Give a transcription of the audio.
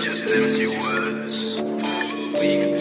just empty words for a week.